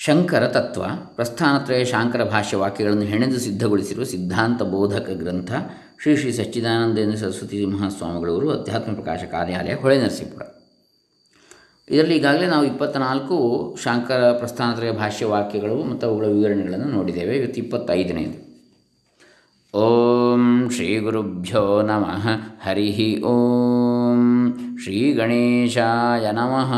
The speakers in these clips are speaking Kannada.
ಶಂಕರ ತತ್ವ, ಪ್ರಸ್ಥಾನತ್ರಯ ಶಾಂಕರ ಭಾಷ್ಯ ವಾಕ್ಯಗಳನ್ನು ಹೆಣೆದು ಸಿದ್ಧಗೊಳಿಸಿರುವ ಸಿದ್ಧಾಂತ ಬೋಧಕ ಗ್ರಂಥ ಶ್ರೀ ಶ್ರೀ ಸಚ್ಚಿದಾನಂದೇಂದ್ರ ಸರಸ್ವತಿ ಮಹಾಸ್ವಾಮಿಗಳವರು ಅಧ್ಯಾತ್ಮ ಪ್ರಕಾಶ ಕಾರ್ಯಾಲಯ ಹೊಳೆ ನರಸೀಪುರ. ಇದರಲ್ಲಿ ಈಗಾಗಲೇ ನಾವು ಇಪ್ಪತ್ತ್ನಾಲ್ಕು ಶಾಂಕರ ಪ್ರಸ್ಥಾನತ್ರಯ ಭಾಷ್ಯ ವಾಕ್ಯಗಳು ಮತ್ತು ಅವುಗಳ ವಿವರಣೆಗಳನ್ನು ನೋಡಿದ್ದೇವೆ. ಇವತ್ತು ಇಪ್ಪತ್ತೈದನೇದು ಓಂ ಶ್ರೀ ಗುರುಭ್ಯೋ ನಮಃ. ಹರಿ ಓಂ. ಶ್ರೀ ಗಣೇಶಾಯ ನಮಃ.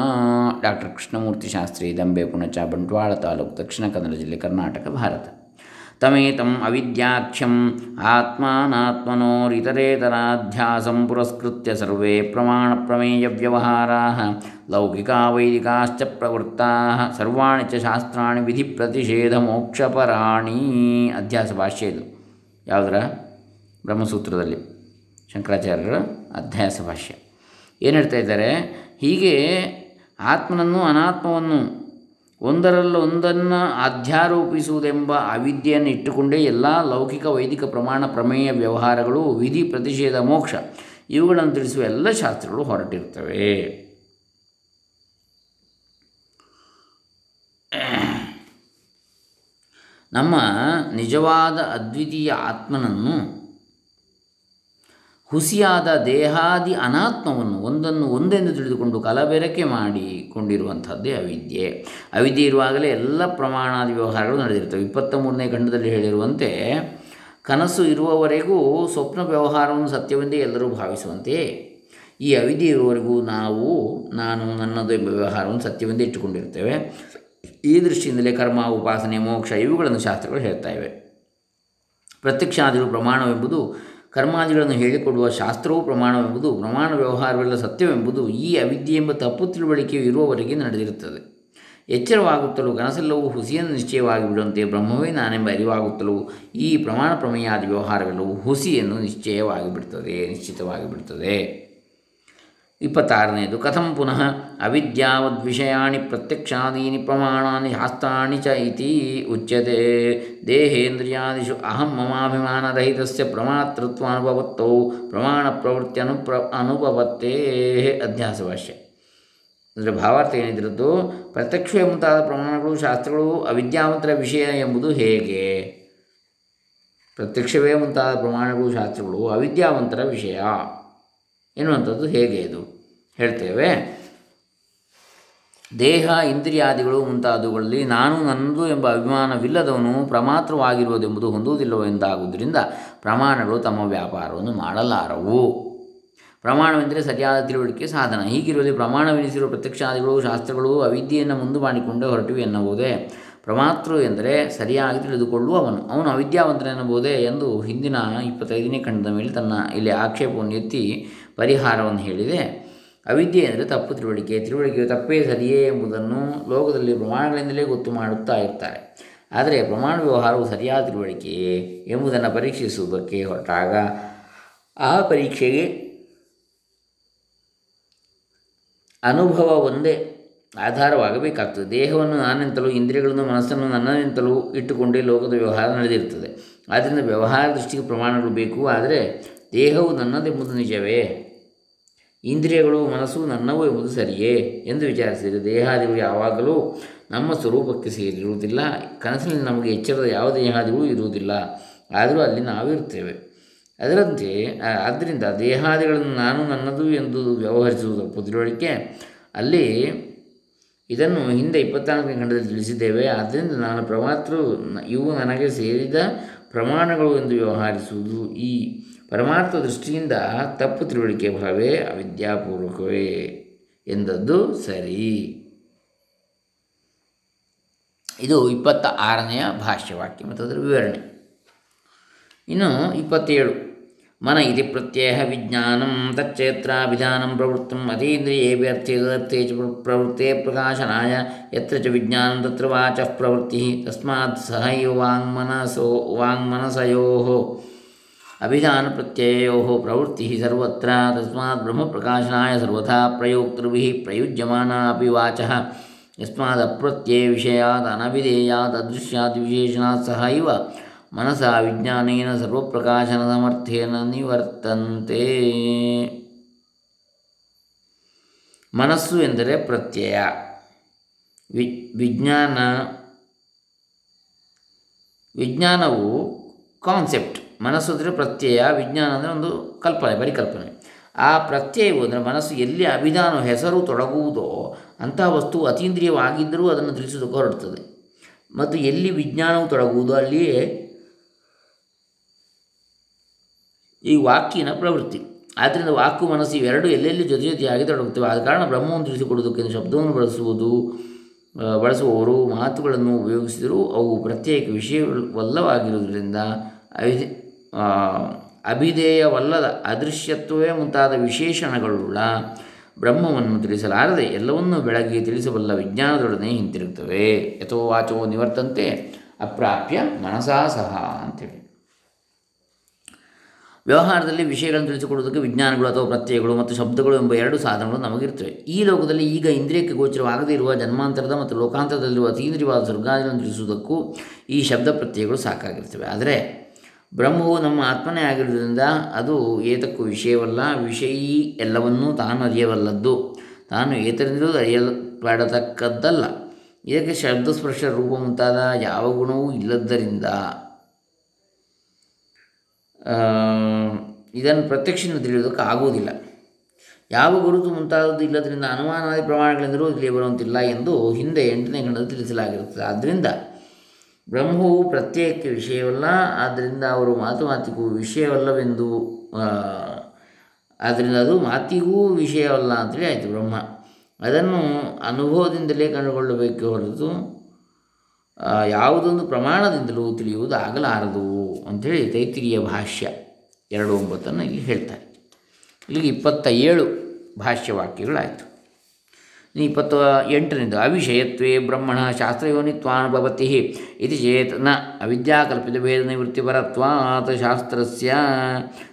ಡಾಕ್ಟರ್ ಕೃಷ್ಣಮೂರ್ತಿ ಶಾಸ್ತ್ರಿ, ದಂಬೆ ಪುಣಚ, ಬಂಟ್ವಾಳ ತಾಲೂಕು, ದಕ್ಷಿಣ ಕನ್ನಡ ಜಿಲ್ಲೆ, ಕರ್ನಾಟಕ, ಭಾರತ. ತಮೇತಂ ಅವಿದ್ಯಾಖ್ಯಂ ಆತ್ಮಾನಾತ್ಮನೋರಿತರೇತರಾಧ್ಯಾಸಂ ಪುರಸ್ಕೃತ್ಯ ಸರ್ವೇ ಪ್ರಮಾಣ ಪ್ರಮೇಯ ವ್ಯವಹಾರಾ ಲೌಕಿಕಾ ವೈದಿಕಾಶ್ಚ ಪ್ರವೃತ್ತಾ ಸರ್ವಾಣಿ ಚ ಶಾಸ್ತ್ರಾಣಿ ವಿಧಿ ಪ್ರತಿಷೇಧ ಮೋಕ್ಷಪರಾಣಿ ಅಧ್ಯಾಸ ಭಾಷ್ಯ ಇದು. ಯಾವುದರ? ಬ್ರಹ್ಮಸೂತ್ರದಲ್ಲಿ. ಶಂಕರಾಚಾರ್ಯರ ಅಧ್ಯಾಸ ಭಾಷ್ಯ. ಏನು ಹೇಳ್ತಾ ಇದ್ದಾರೆ? ಹೀಗೆ ಆತ್ಮನನ್ನು ಅನಾತ್ಮವನ್ನು ಒಂದರಲ್ಲೊಂದನ್ನು ಅಧ್ಯಾರೋಪಿಸುವುದೆಂಬ ಅವಿದ್ಯೆಯನ್ನು ಇಟ್ಟುಕೊಂಡೇ ಎಲ್ಲ ಲೌಕಿಕ ವೈದಿಕ ಪ್ರಮಾಣ ಪ್ರಮೇಯ ವ್ಯವಹಾರಗಳು, ವಿಧಿ ಪ್ರತಿಷೇಧ, ಮೋಕ್ಷ ಇವುಗಳನ್ನು ತಿಳಿಸುವ ಎಲ್ಲ ಶಾಸ್ತ್ರಗಳು ಹೊರಟಿರ್ತವೆ ನಮ್ಮ ನಿಜವಾದ ಅದ್ವಿತೀಯ ಆತ್ಮನನ್ನು ಹುಸಿಯಾದ ದೇಹಾದಿ ಅನಾತ್ಮವನ್ನು ಒಂದನ್ನು ಒಂದೆಂದು ತಿಳಿದುಕೊಂಡು ಕಲಬೆರಕೆ ಮಾಡಿಕೊಂಡಿರುವಂಥದ್ದೇ ಅವಿದ್ಯೆ. ಅವಿದ್ಯೆ ಇರುವಾಗಲೇ ಎಲ್ಲ ಪ್ರಮಾಣಾದಿ ವ್ಯವಹಾರಗಳು ನಡೆದಿರ್ತವೆ ಇಪ್ಪತ್ತ ಮೂರನೇ ಖಂಡದಲ್ಲಿ ಹೇಳಿರುವಂತೆ, ಕನಸು ಇರುವವರೆಗೂ ಸ್ವಪ್ನ ವ್ಯವಹಾರವನ್ನು ಸತ್ಯವೆಂದೇ ಎಲ್ಲರೂ ಭಾವಿಸುವಂತೆ ಈ ಅವಿದ್ಯೆ ಇರುವವರೆಗೂ ನಾವು, ನಾನು, ನನ್ನದು ಎಂಬ ವ್ಯವಹಾರವನ್ನು ಸತ್ಯವೆಂದೇ ಇಟ್ಟುಕೊಂಡಿರ್ತೇವೆ ಈ ದೃಷ್ಟಿಯಿಂದಲೇ ಕರ್ಮ, ಉಪಾಸನೆ, ಮೋಕ್ಷ ಇವುಗಳನ್ನು ಶಾಸ್ತ್ರಗಳು ಹೇಳ್ತಾ ಇವೆ. ಪ್ರತ್ಯಕ್ಷಾದಿರು ಪ್ರಮಾಣವೆಂಬುದು ಕರ್ಮಾದಿಗಳನ್ನು ಹೇಳಿಕೊಡುವ ಶಾಸ್ತ್ರವು ಪ್ರಮಾಣವೆಂಬುದು, ಪ್ರಮಾಣ ವ್ಯವಹಾರವೆಲ್ಲ ಸತ್ಯವೆಂಬುದು ಈ ಅವಿದ್ಯೆ ಎಂಬ ತಪ್ಪು ತಿಳುವಳಿಕೆಯು ಇರುವವರೆಗೆ ನಡೆದಿರುತ್ತದೆ. ಎಚ್ಚರವಾಗುತ್ತಲೂ ಕನಸೆಲ್ಲವೂ ಹುಸಿಯನ್ನು ನಿಶ್ಚಯವಾಗಿ ಬಿಡುವಂತೆ ಬ್ರಹ್ಮವೇ ನಾನೆಂಬ ಅರಿವಾಗುತ್ತಲೂ ಈ ಪ್ರಮಾಣ ಪ್ರಮೇಯಾದಿ ವ್ಯವಹಾರವೆಲ್ಲವೂ ಹುಸಿಯನ್ನು ನಿಶ್ಚಯವಾಗಿ ಬಿಡ್ತದೆ ನಿಶ್ಚಿತವಾಗಿ ಇಪ್ಪತ್ತಾರನೆಯದು. ಕಥಂ ಪುನಃ ಅವಿದ್ಯಾವದ್ವಿಷಯಾಣಿ ಪ್ರತ್ಯಕ್ಷಾದೀನಿ ಪ್ರಮಾಣಾನಿ ಶಾಸ್ತ್ರಾಣಿ ಚ ಇತಿ ಉಚ್ಯತೆ. ದೇಹೇಂದ್ರಿಯಾದಿಷು ಅಹಂ ಮಮಾಭಿಮಾನರಹಿತಸ್ಯ ಪ್ರಮಾತೃತ್ವ ಅನುಭವತ್ತೌ ಪ್ರಮಾಣ ಪ್ರವೃತ್ತಿ ಅನುಪ್ರ ಅನುಭವತ್ತೇ. ಅಧ್ಯಾಸ ಭಾಷ್ಯ ಅಂದರೆ ಭಾವಾರ್ಥ ಏನಿದ್ರದ್ದು? ಪ್ರತ್ಯಕ್ಷ ಮುಂತಾದ ಪ್ರಮಾಣಗಳು, ಶಾಸ್ತ್ರಗಳು, ಅವಿದ್ಯಾವಂತರ ವಿಷಯ ಎಂಬುದು ಹೇಗೆ? ಪ್ರತ್ಯಕ್ಷವೇ ಮುಂತಾದ ಪ್ರಮಾಣಗಳು, ಶಾಸ್ತ್ರಗಳು, ಅವಿದ್ಯಾವಂತರ ವಿಷಯ. ಎನ್ನುವಂಥದ್ದು ಹೇಗೆ ಇದು? ಹೇಳ್ತೇವೆ. ದೇಹ, ಇಂದ್ರಿಯಾದಿಗಳು ಮುಂತಾದವುಗಳಲ್ಲಿ ನಾನು ನನ್ನದು ಎಂಬ ಅಭಿಮಾನವಿಲ್ಲದವನು ಪ್ರಮಾತ್ರವಾಗಿರುವುದೆಂಬುದು ಹೊಂದುವುದಿಲ್ಲವೋ ಎಂದಾಗುವುದರಿಂದ ಪ್ರಮಾಣಗಳು ತಮ್ಮ ವ್ಯಾಪಾರವನ್ನು ಮಾಡಲಾರವು. ಪ್ರಮಾಣವೆಂದರೆ ಸರಿಯಾದ ತಿಳುವಳಿಕೆ, ಸಾಧನ. ಹೀಗಿರುವಲ್ಲಿ ಪ್ರಮಾಣವೆನಿಸಿರುವ ಪ್ರತ್ಯಕ್ಷಾದಿಗಳು, ಶಾಸ್ತ್ರಗಳು, ಅವಿದ್ಯೆಯನ್ನು ಮುಂದೆ ಮಾಡಿಕೊಂಡೇ ಹೊರಟಿವೆ ಎನ್ನಬಹುದೇ? ಪ್ರಮಾತೃ ಎಂದರೆ ಸರಿಯಾಗಿ ತಿಳಿದುಕೊಳ್ಳುವ ಅವನು ಅವಿದ್ಯಾವಂತನೆನ್ನಬಹುದೇ ಎಂದು ಹಿಂದಿನ ಇಪ್ಪತ್ತೈದನೇ ಖಂಡದ ಮೇಲೆ ತನ್ನ ಇಲ್ಲಿ ಆಕ್ಷೇಪವನ್ನು ಎತ್ತಿ ಪರಿಹಾರವನ್ನು ಹೇಳಿದೆ. ಅವಿದ್ಯೆ ಅಂದರೆ ತಪ್ಪು ತಿಳುವಳಿಕೆ. ತಿಳುವಳಿಕೆಯು ತಪ್ಪೇ ಸರಿಯೇ ಎಂಬುದನ್ನು ಲೋಕದಲ್ಲಿ ಪ್ರಮಾಣಗಳಿಂದಲೇ ಗೊತ್ತು ಮಾಡುತ್ತಾ ಇರ್ತಾರೆ. ಆದರೆ ಪ್ರಮಾಣ ವ್ಯವಹಾರವು ಸರಿಯಾದ ತಿಳುವಳಿಕೆಯೇ ಎಂಬುದನ್ನು ಪರೀಕ್ಷಿಸುವುದಕ್ಕೆ ಹೊರಟಾಗ ಆ ಪರೀಕ್ಷೆಗೆ ಅನುಭವ ಒಂದೇ ಆಧಾರವಾಗಬೇಕಾಗ್ತದೆ. ದೇಹವನ್ನು ನಾನೆಂತಲೂ, ಇಂದ್ರಿಯಗಳನ್ನು, ಮನಸ್ಸನ್ನು ನನ್ನನೆಂತಲೂ ಇಟ್ಟುಕೊಂಡೇ ಲೋಕದ ವ್ಯವಹಾರ ನಡೆದಿರುತ್ತದೆ. ಆದ್ದರಿಂದ ವ್ಯವಹಾರ ದೃಷ್ಟಿಗೆ ಪ್ರಮಾಣಗಳು ಬೇಕು. ಆದರೆ ದೇಹವು ನನ್ನದೆಂಬುದು ನಿಜವೇ? ಇಂದ್ರಿಯಗಳು, ಮನಸ್ಸು ನನ್ನವು ಎಂಬುದು ಸರಿಯೇ ಎಂದು ವಿಚಾರಿಸಿದರೆ. ದೇಹಾದಿಗಳು ಯಾವಾಗಲೂ ನಮ್ಮ ಸ್ವರೂಪಕ್ಕೆ ಸೇರಿರುವುದಿಲ್ಲ. ಕನಸಿನಲ್ಲಿ ನಮಗೆ ಎಚ್ಚರದ ಯಾವ ದೇಹಾದಿಗಳು ಇರುವುದಿಲ್ಲ. ಆದರೂ ಅಲ್ಲಿ ನಾವಿರುತ್ತೇವೆ. ಅದರಂತೆ ಆದ್ದರಿಂದ ದೇಹಾದಿಗಳನ್ನು ನಾನು ನನ್ನದು ಎಂದು ವ್ಯವಹರಿಸುವುದು ತಿಳುವಳಿಕೆ ಅಲ್ಲಿ ಇದನ್ನು ಹಿಂದೆ ಇಪ್ಪತ್ನಾಲ್ಕನೇ ಖಂಡದಲ್ಲಿ ತಿಳಿಸಿದ್ದೇವೆ. ಆದ್ದರಿಂದ ನಾನು ಪ್ರಮಾತೃ ಇವು ನನಗೆ ಸೇರಿದ ಪ್ರಮಾಣಗಳು ಎಂದು ವ್ಯವಹರಿಸುವುದು ಈ ಪರಮಾರ್ಥ ದೃಷ್ಟಿಯಿಂದ ತಪ್ಪು ತಿಳುವಳಿಕೆ ಭಾವೇ ಅವಿದ್ಯಾಪೂರ್ವಕವೇ ಎಂದದ್ದು ಸರಿ. ಇದು ಇಪ್ಪತ್ತ ಆರನೆಯ ಭಾಷ್ಯವಾಕ್ಯ ಮತ್ತು ಅದರ ವಿವರಣೆ. ಇನ್ನು ಇಪ್ಪತ್ತೇಳು. ಮನ ಇತಿ ಪ್ರತ್ಯಯ ವಿಜ್ಞಾನಂ ತಚ್ಚೇತ್ರಾಭಿಧಾನಂ ಪ್ರವೃತ್ತಂ ಅತೀಂದ್ರಿಯೇಭ್ಯರ್ಥೆ ತದರ್ಥೆ ಚ ಪ್ರವೃತ್ತೆ ಪ್ರಕಾಶನಾಯ ಯತ್ರ ಚ ವಿಜ್ಞಾನಂ ತತ್ರ ವಾಚ ಪ್ರವೃತ್ತಿ ತಸ್ಮಾತ್ ಸಹೈವ ವಾಂಗ್ಮನಸೋ ವಾಂಗ್ಮನಸಯೋ. ಅಭಿಧಾನ ಪ್ರತ್ಯಯೋ ಪ್ರವೃತ್ತಿ ಸರ್ವತ್ರ ತಸ್ಮಾತ್ ಬ್ರಹ್ಮಪ್ರಕಾಶನಾಯ ಸರ್ವಥಾ ಪ್ರಯೋಕ್ತೃಭಿः ಪ್ರಯುಜ್ಯಮಾನ ಅಪಿ ವಾಚಃ ಯಸ್ಮಾದ್ ಅಪ್ರತ್ಯಯ ವಿಷಯಾತ್ ಅನವಿಧೇಯಾತ್ ಅದೃಶ್ಯಾತ್ ವಿಶೇಷಣಾತ್ ಸಹ ಇವ ಮನಸ ವಿಜ್ಞಾನೇನ ಸರ್ವಪ್ರಕಾಶನ ಸಮರ್ಥೇನ ನಿವರ್ತಂತೆ ಮನಸ್ಸು ಎಂದರೆ ಪ್ರತ್ಯಯ। ವಿ ವಿಜ್ಞಾನ ವಿಜ್ಞಾನವು ಕಾನ್ಸೆಪ್ಟ್ ಮನಸ್ಸು ಅಂದರೆ ಪ್ರತ್ಯಯ, ವಿಜ್ಞಾನ ಅಂದರೆ ಒಂದು ಕಲ್ಪನೆ, ಪರಿಕಲ್ಪನೆ. ಆ ಪ್ರತ್ಯಯವು ಅಂದರೆ ಮನಸ್ಸು ಎಲ್ಲಿ ಅಭಿಧಾನ ಹೆಸರು ತೊಡಗುವುದೋ ಅಂತಹ ವಸ್ತು ಅತೀಂದ್ರಿಯವಾಗಿದ್ದರೂ ಅದನ್ನು ತಿಳಿಸುವುದಕ್ಕೆ ಹೊರಡ್ತದೆ. ಮತ್ತು ಎಲ್ಲಿ ವಿಜ್ಞಾನವು ತೊಡಗುವುದೋ ಅಲ್ಲಿಯೇ ಈ ವಾಕಿನ ಪ್ರವೃತ್ತಿ. ಆದ್ದರಿಂದ ವಾಕು, ಮನಸ್ಸು ಇವೆರಡು ಎಲ್ಲೆಲ್ಲಿ ಜೊತೆ ಜೊತೆಯಾಗಿ ತೊಡಗುತ್ತವೆ. ಆದ ಕಾರಣ ಬ್ರಹ್ಮವನ್ನು ತಿಳಿಸಿಕೊಡುವುದಕ್ಕೆ ಶಬ್ದವನ್ನು ಬಳಸುವುದು ಬಳಸುವವರು ಮಾತುಗಳನ್ನು ಉಪಯೋಗಿಸಿದರೂ ಅವು ಪ್ರತ್ಯೇಕ ವಿಷಯವಲ್ಲವಾಗಿರುವುದರಿಂದ ಅಭಿ ಅಭಿಧೇಯವಲ್ಲದ ಅದೃಶ್ಯತ್ವವೇ ಮುಂತಾದ ವಿಶೇಷಣಗಳುಳ್ಳ ಬ್ರಹ್ಮವನ್ನು ತಿಳಿಸಲಾರದೆ ಎಲ್ಲವನ್ನೂ ಬೆಳಗ್ಗೆ ತಿಳಿಸಬಲ್ಲ ವಿಜ್ಞಾನದೊಡನೆ ಹಿಂತಿರುತ್ತವೆ ಯಥೋ ವಾಚೋ ನಿವರ್ತಂತೆ ಅಪ್ರಾಪ್ಯ ಮನಸಾ ಸಹ ಅಂತೇಳಿ. ವ್ಯವಹಾರದಲ್ಲಿ ವಿಷಯಗಳನ್ನು ತಿಳಿಸಿಕೊಡುವುದಕ್ಕೆ ವಿಜ್ಞಾನಗಳು ಅಥವಾ ಪ್ರತ್ಯಯಗಳು ಮತ್ತು ಶಬ್ದಗಳು ಎಂಬ ಎರಡು ಸಾಧನಗಳು ನಮಗಿರ್ತವೆ ಈ ಲೋಕದಲ್ಲಿ ಈಗ ಇಂದ್ರಿಯಕ್ಕೆ ಗೋಚರವಾಗದೇ ಇರುವ ಜನ್ಮಾಂತರದ ಮತ್ತು ಲೋಕಾಂತರದಲ್ಲಿರುವ ಅತೀಂದ್ರಿಯವಾದ ಸ್ವರ್ಗಾದಿಗಳನ್ನು ತಿಳಿಸುವುದಕ್ಕೂ ಈ ಶಬ್ದ ಪ್ರತ್ಯಯಗಳು ಸಾಕಾಗಿರ್ತವೆ ಆದರೆ ಬ್ರಹ್ಮವು ನಮ್ಮ ಆತ್ಮನೇ ಆಗಿರುವುದರಿಂದ ಅದು ಏತಕ್ಕೂ ವಿಷಯವಲ್ಲ. ವಿಷಯೀ ಎಲ್ಲವನ್ನೂ ತಾನು ಅರಿಯಬಲ್ಲದ್ದು ತಾನು ಏತರಿಂದಲೂ ಅರಿಯಲ್ಪಡತಕ್ಕದ್ದಲ್ಲ. ಇದಕ್ಕೆ ಶಬ್ದಸ್ಪರ್ಶ ರೂಪ ಮುಂತಾದ ಯಾವ ಗುಣವೂ ಇಲ್ಲದ್ದರಿಂದ ಇದನ್ನು ಪ್ರತ್ಯಕ್ಷದಿಂದ ತಿಳಿಯೋದಕ್ಕೆ ಆಗುವುದಿಲ್ಲ. ಯಾವ ಗುರುತು ಮುಂತಾದದ್ದು ಇಲ್ಲದರಿಂದ ಅನುಮಾನಾದಿ ಪ್ರಮಾಣಗಳೆಂದರೂ ಇಲ್ಲಿ ಬರುವಂತಿಲ್ಲ ಎಂದು ಹಿಂದೆ ಎಂಟನೇ ಗಣದಲ್ಲಿ ತಿಳಿಸಲಾಗಿರುತ್ತದೆ. ಆದ್ದರಿಂದ ಬ್ರಹ್ಮವು ಪ್ರತ್ಯೇಕ ವಿಷಯವಲ್ಲ ಆದ್ದರಿಂದ ಅವರು ಮಾತು ಮಾತಿಗೂ ವಿಷಯವಲ್ಲವೆಂದು ಆದ್ದರಿಂದ ಅದು ಮಾತಿಗೂ ವಿಷಯವಲ್ಲ ಅಂತೇಳಿ ಆಯಿತು ಬ್ರಹ್ಮ. ಅದನ್ನು ಅನುಭವದಿಂದಲೇ ಕಂಡುಕೊಳ್ಳಬೇಕು ಹೊರತು ಯಾವುದೊಂದು ಪ್ರಮಾಣದಿಂದಲೂ ತಿಳಿಯುವುದು ಆಗಲಾರದು ಅಂಥೇಳಿ ತೈತಿರಿಯ ಭಾಷ್ಯ ಎರಡು ಒಂಬತ್ತನ್ನು ಇಲ್ಲಿ ಹೇಳ್ತಾರೆ. ಇಲ್ಲಿಗೆ ಇಪ್ಪತ್ತ ಏಳು ಭಾಷ್ಯವಾಕ್ಯಗಳಾಯಿತು. ಇಪ್ಪತ್ತ ಎಂಟರಿಂದ ಅವಿಷಯತ್ವೇ ಬ್ರಹ್ಮಣ ಶಾಸ್ತ್ರಯೋನಿತ್ವಾನುಭವತಿ ಇದು ಚೇತ್ನ ಅವಿದ್ಯಾಕಲ್ಪಿತಭೇದ ನಿವೃತ್ತಿಪರತ್ವಾತ್ ಶಾಸ್ತ್ರಸ್ಯ.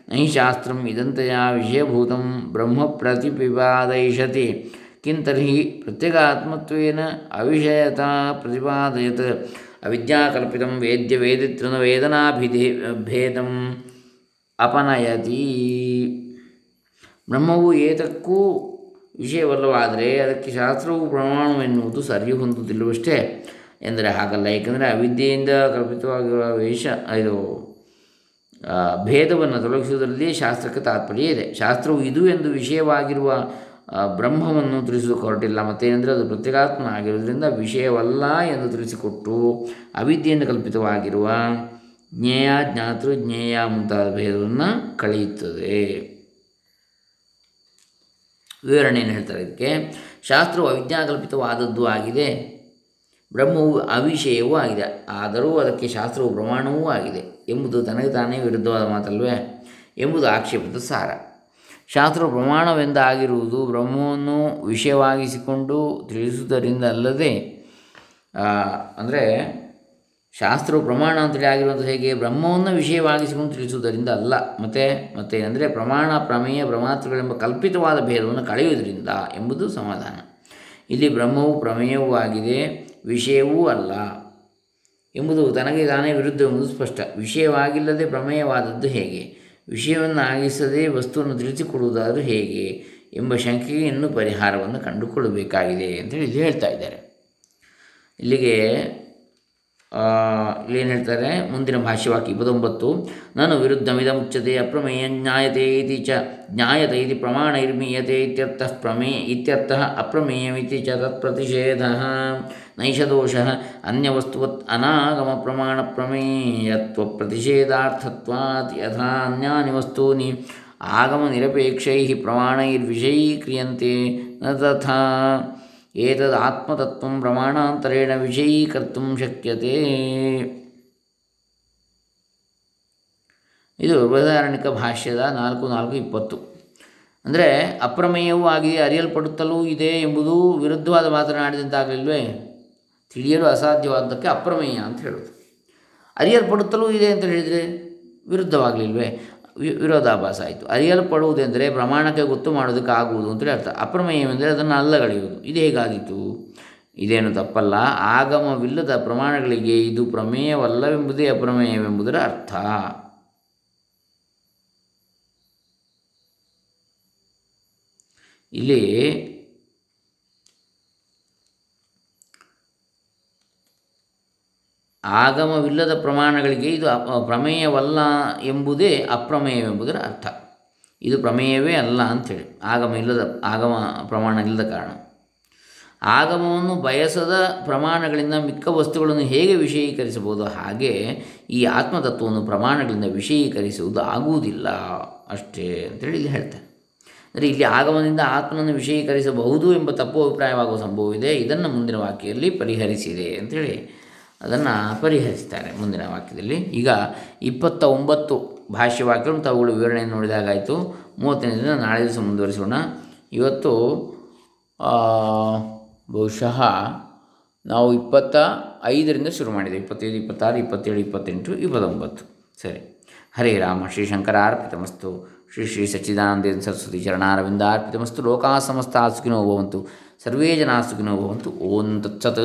ನಹಿ ಶಾಸ್ತ್ರಂ ಇದಂತೆಯ ವಿಷಯಭೂತಂ ಬ್ರಹ್ಮ ಪ್ರತಿಪಿಪಾದಯಿಷತಿ ಕಿಂತರ್ಹಿ ಪ್ರತ್ಯಗಾತ್ಮತ್ವೇನ ಅವಿಷಯತ ಪ್ರತಿಪಾದಯತ್. ಅವಿದ್ಯಾಕಲ್ಪಿತಂ ವೇದ್ಯ ವೇದಿತ್ರನ ವೇದನಾಭಿಧಿ ಭೇದಂ ಅಪನಯತಿ. ಬ್ರಹ್ಮವು ಏತಕ್ಕೂ ವಿಷಯವಲ್ಲವಾದರೆ ಅದಕ್ಕೆ ಶಾಸ್ತ್ರವು ಪ್ರಮಾಣವೆನ್ನುವುದು ಸರಿ ಹೊಂದುವುದಿಲ್ಲವಷ್ಟೇ ಎಂದರೆ ಹಾಗಲ್ಲ. ಏಕೆಂದರೆ ಅವಿದ್ಯೆಯಿಂದ ಕಲ್ಪಿತವಾಗಿರುವ ವೇಷ, ಇದು ಭೇದವನ್ನು ತೊಲಗಿಸುವುದರಲ್ಲಿ ಶಾಸ್ತ್ರಕ್ಕೆ ತಾತ್ಪರ್ಯ ಇದೆ. ಶಾಸ್ತ್ರವು ಇದು ಎಂದು ವಿಷಯವಾಗಿರುವ ಬ್ರಹ್ಮವನ್ನು ತಿಳಿಸುವುದಕ್ಕೆ ಹೊರಟಿಲ್ಲ. ಮತ್ತೇನೆಂದರೆ ಅದು ಪ್ರತ್ಯೇಕಾತ್ಮ ಆಗಿರುವುದರಿಂದ ವಿಷಯವಲ್ಲ ಎಂದು ತಿಳಿಸಿಕೊಟ್ಟು ಅವಿದ್ಯೆಯಿಂದ ಕಲ್ಪಿತವಾಗಿರುವ ಜ್ಞೇಯ, ಜ್ಞಾತೃ, ಜ್ಞೇಯ ಮುಂತಾದ ಭೇದವನ್ನು ಕಳೆಯುತ್ತದೆ. ವಿವರಣೆಯನ್ನು ಹೇಳ್ತಾರೆ ಇದಕ್ಕೆ. ಶಾಸ್ತ್ರವು ಅವಿದ್ಯಾಕಲ್ಪಿತವಾದದ್ದು ಆಗಿದೆ. ಬ್ರಹ್ಮವು ಅವಿಷಯವೂ ಆಗಿದೆ. ಆದರೂ ಅದಕ್ಕೆ ಶಾಸ್ತ್ರವು ಪ್ರಮಾಣವೂ ಆಗಿದೆ. ಎಂಬುದು ತನಗೆ ತಾನೇ ವಿರುದ್ಧವಾದ ಮಾತಲ್ವೇ? ಎಂಬುದು ಆಕ್ಷೇಪದ ಸಾರ. ಶಾಸ್ತ್ರ ಪ್ರಮಾಣವೆಂದಾಗಿರುವುದು ಬ್ರಹ್ಮವನ್ನು ವಿಷಯವಾಗಿಸಿಕೊಂಡು ತಿಳಿಸುವುದರಿಂದ ಅಲ್ಲದೆ ಅಂದರೆ ಶಾಸ್ತ್ರವು ಪ್ರಮಾಣ ಅಂತೇಳಿ ಆಗಿರುವಂಥ ಹೇಗೆ? ಬ್ರಹ್ಮವನ್ನು ವಿಷಯವಾಗಿಸಿಕೊಂಡು ತಿಳಿಸುವುದರಿಂದ ಅಲ್ಲ. ಮತ್ತು, ಮತ್ತೇನೆಂದರೆ ಪ್ರಮಾಣ, ಪ್ರಮೇಯ ಪ್ರಮಾತೃಗಳೆಂಬ ಕಲ್ಪಿತವಾದ ಭೇದವನ್ನು ಕಳೆಯುವುದರಿಂದ ಎಂಬುದು ಸಮಾಧಾನ. ಇಲ್ಲಿ ಬ್ರಹ್ಮವು ಪ್ರಮೇಯವೂ ಆಗಿದೆ, ವಿಷಯವೂ ಅಲ್ಲ ಎಂಬುದು ತನಗೆ ತಾನೇ ವಿರುದ್ಧ ಎಂಬುದು ಸ್ಪಷ್ಟ. ವಿಷಯವಾಗಿಲ್ಲದೆ ಪ್ರಮೇಯವಾದದ್ದು ಹೇಗೆ? ವಿಷಯವನ್ನು ಆಗಿಸದೆ ವಸ್ತುವನ್ನು ತಿಳಿಸಿಕೊಡುವುದಾದರೂ ಹೇಗೆ ಎಂಬ ಶಂಕೆಗೆ ಇನ್ನೂ ಪರಿಹಾರವನ್ನು ಕಂಡುಕೊಳ್ಳಬೇಕಾಗಿದೆ ಅಂತೇಳಿ ಇಲ್ಲಿ ಹೇಳ್ತಾ ಇದ್ದಾರೆ. ಇಲ್ಲಿಗೆ ಇಲ್ಲೇನು ಹೇಳ್ತಾರೆ? ಮುಂದಿನ ಭಾಷ್ಯವಾಕ್ಯ ಇಪ್ಪತ್ತೊಂಬತ್ತು. ನಾನು ವಿರುದ್ಧಮಿದ ಮುಚ್ಚತೆ ಅಪ್ರಮೇಯ ಜ್ಞಾಯತೆ ಇತಿ ಚ ಜ್ಞಾಯತೆ ಇತಿ ಪ್ರಮಾಣ ಇರ್ಮೀಯತೆ ಇತ್ಯರ್ಥ ಪ್ರಮೇ, ಇತ್ಯರ್ಥ ಅಪ್ರಮೇಯಮಿತಿ ಚ ತತ್ಪ್ರತಿಷೇಧ. ನೈಷದೋಷ ಅನ್ಯವಸ್ತುವತ್ ಅನಾಗಮ ಪ್ರಮಾಣ ಪ್ರಮೇಯತ್ವ ಪ್ರತಿಷೇಧಾರ್ಥತ್ವಾತ್ ಯಥಾ ಅನ್ಯಾನಿ ವಸ್ತೂನಿ ಆಗಮ ನಿರಪೇಕ್ಷೈ ಪ್ರಮಾಣೈರ್ವಿಷಯೀಕ್ರಿಯಂತೆ ನ ತಥಾ. ಏತದ್ ಆತ್ಮತತ್ವ ಪ್ರಮಾಣಾಂತರೇಣ ವಿಷಯೀಕರ್ತು ಶಕ್ಯತೆ ಇದು ಬೃಹದಾರಣಿಕ ಭಾಷ್ಯದ ನಾಲ್ಕು ನಾಲ್ಕು ಇಪ್ಪತ್ತು. ಅಂದರೆ ಅಪ್ರಮೇಯವೂ ಆಗಿ ಅರಿಯಲ್ಪಡುತ್ತಲೂ ಇದೆ ಎಂಬುದು ವಿರುದ್ಧವಾದ ಮಾತನಾಡಿದಂತಾಗಲಿಲ್ವೇ ತಿಳಿಯಲು ಅಸಾಧ್ಯವಾದಕ್ಕೆ ಅಪ್ರಮೇಯ ಅಂತ ಹೇಳೋದು. ಅರಿಯಲ್ಪಡುತ್ತಲೂ ಇದೆ ಅಂತ ಹೇಳಿದರೆ ವಿರುದ್ಧವಾಗಲಿಲ್ವೇ? ವಿರೋಧಾಭಾಸ ಆಯಿತು ಅರಿಯಲ್ಪಡುವುದೆಂದರೆ ಪ್ರಮಾಣಕ್ಕೆ ಗೊತ್ತು ಮಾಡೋದಕ್ಕೆ ಆಗುವುದು ಅಂತೇಳಿ ಅರ್ಥ. ಅಪ್ರಮೇಯವೆಂದರೆ ಅದನ್ನು ಅಲ್ಲಗಳೆಯುವುದು ಇದು ಹೇಗಾದೀತು? ಇದೇನು ತಪ್ಪಲ್ಲ. ಆಗಮವಿಲ್ಲದ ಪ್ರಮಾಣಗಳಿಗೆ ಇದು ಪ್ರಮೇಯವಲ್ಲವೆಂಬುದೇ ಅಪ್ರಮೇಯವೆಂಬುದರ ಅರ್ಥ. ಇಲ್ಲಿ ಆಗಮವಿಲ್ಲದ ಪ್ರಮಾಣಗಳಿಗೆ ಇದು ಅಪ, ಪ್ರಮೇಯವಲ್ಲ ಎಂಬುದೇ ಅಪ್ರಮೇಯವೆಂಬುದರ ಅರ್ಥ. ಇದು ಪ್ರಮೇಯವೇ ಅಲ್ಲ ಅಂಥೇಳಿ. ಆಗಮ ಇಲ್ಲದ, ಆಗಮ ಪ್ರಮಾಣ ಇಲ್ಲದ ಕಾರಣ. ಆಗಮವನ್ನು ಬಯಸದ ಪ್ರಮಾಣಗಳಿಂದ ಮಿಕ್ಕ ವಸ್ತುಗಳನ್ನು ಹೇಗೆ ವಿಷಯೀಕರಿಸಬಹುದು? ಹಾಗೆ ಈ ಆತ್ಮತತ್ವವನ್ನು ಪ್ರಮಾಣಗಳಿಂದ ವಿಷಯೀಕರಿಸುವುದು ಆಗುವುದಿಲ್ಲ. ಅಷ್ಟೇ ಅಂತೇಳಿ ಇಲ್ಲಿ ಹೇಳ್ತಾರೆ. ಅಂದರೆ ಇಲ್ಲಿ ಆಗಮದಿಂದ ಆತ್ಮನನ್ನು ವಿಷಯೀಕರಿಸಬಹುದು ಎಂಬ ತಪ್ಪು ಅಭಿಪ್ರಾಯವಾಗುವ ಸಂಭವವಿದೆ. ಇದನ್ನು ಮುಂದಿನ ವಾಕ್ಯದಲ್ಲಿ ಪರಿಹರಿಸಿದೆ ಅಂಥೇಳಿ ಅದನ್ನು ಪರಿಹರಿಸ್ತಾರೆ ಮುಂದಿನ ವಾಕ್ಯದಲ್ಲಿ. ಈಗ ಇಪ್ಪತ್ತ ಒಂಬತ್ತು ಭಾಷ್ಯವಾಕ್ಯಗಳು ಮತ್ತು ಅವುಗಳ ವಿವರಣೆಯನ್ನು ನೋಡಿದಾಗಾಯಿತು. ಮೂವತ್ತನೇ ದಿನ, ನಾಳೆ ದಿವಸ ಮುಂದುವರಿಸೋಣ. ಇವತ್ತು ಬಹುಶಃ ನಾವು ಇಪ್ಪತ್ತ ಐದರಿಂದ ಶುರು ಮಾಡಿದ್ದೇವೆ ಇಪ್ಪತ್ತೈದು, ಇಪ್ಪತ್ತಾರು, ಇಪ್ಪತ್ತೇಳು, ಇಪ್ಪತ್ತೆಂಟು, ಇಪ್ಪತ್ತೊಂಬತ್ತು. ಸರಿ. ಹರೇ ರಾಮ, ಶ್ರೀ ಶಂಕರಾರ್ಪಿತಮಸ್ತು ಶ್ರೀ ಶ್ರೀ ಸಚ್ಚಿದಾನಂದ ಸರಸ್ವತಿ ಚರಣಾರವಿಂದಾರ್ಪಿತಮಸ್ತು ಲೋಕಾ ಸಮಸ್ತ ಸುಖಿನೋ ಭವಂತು. ಸರ್ವೇ ಜನ ಸುಖಿನೋ ಭವಂತು. ಓಂ ತತ್ಸತ್.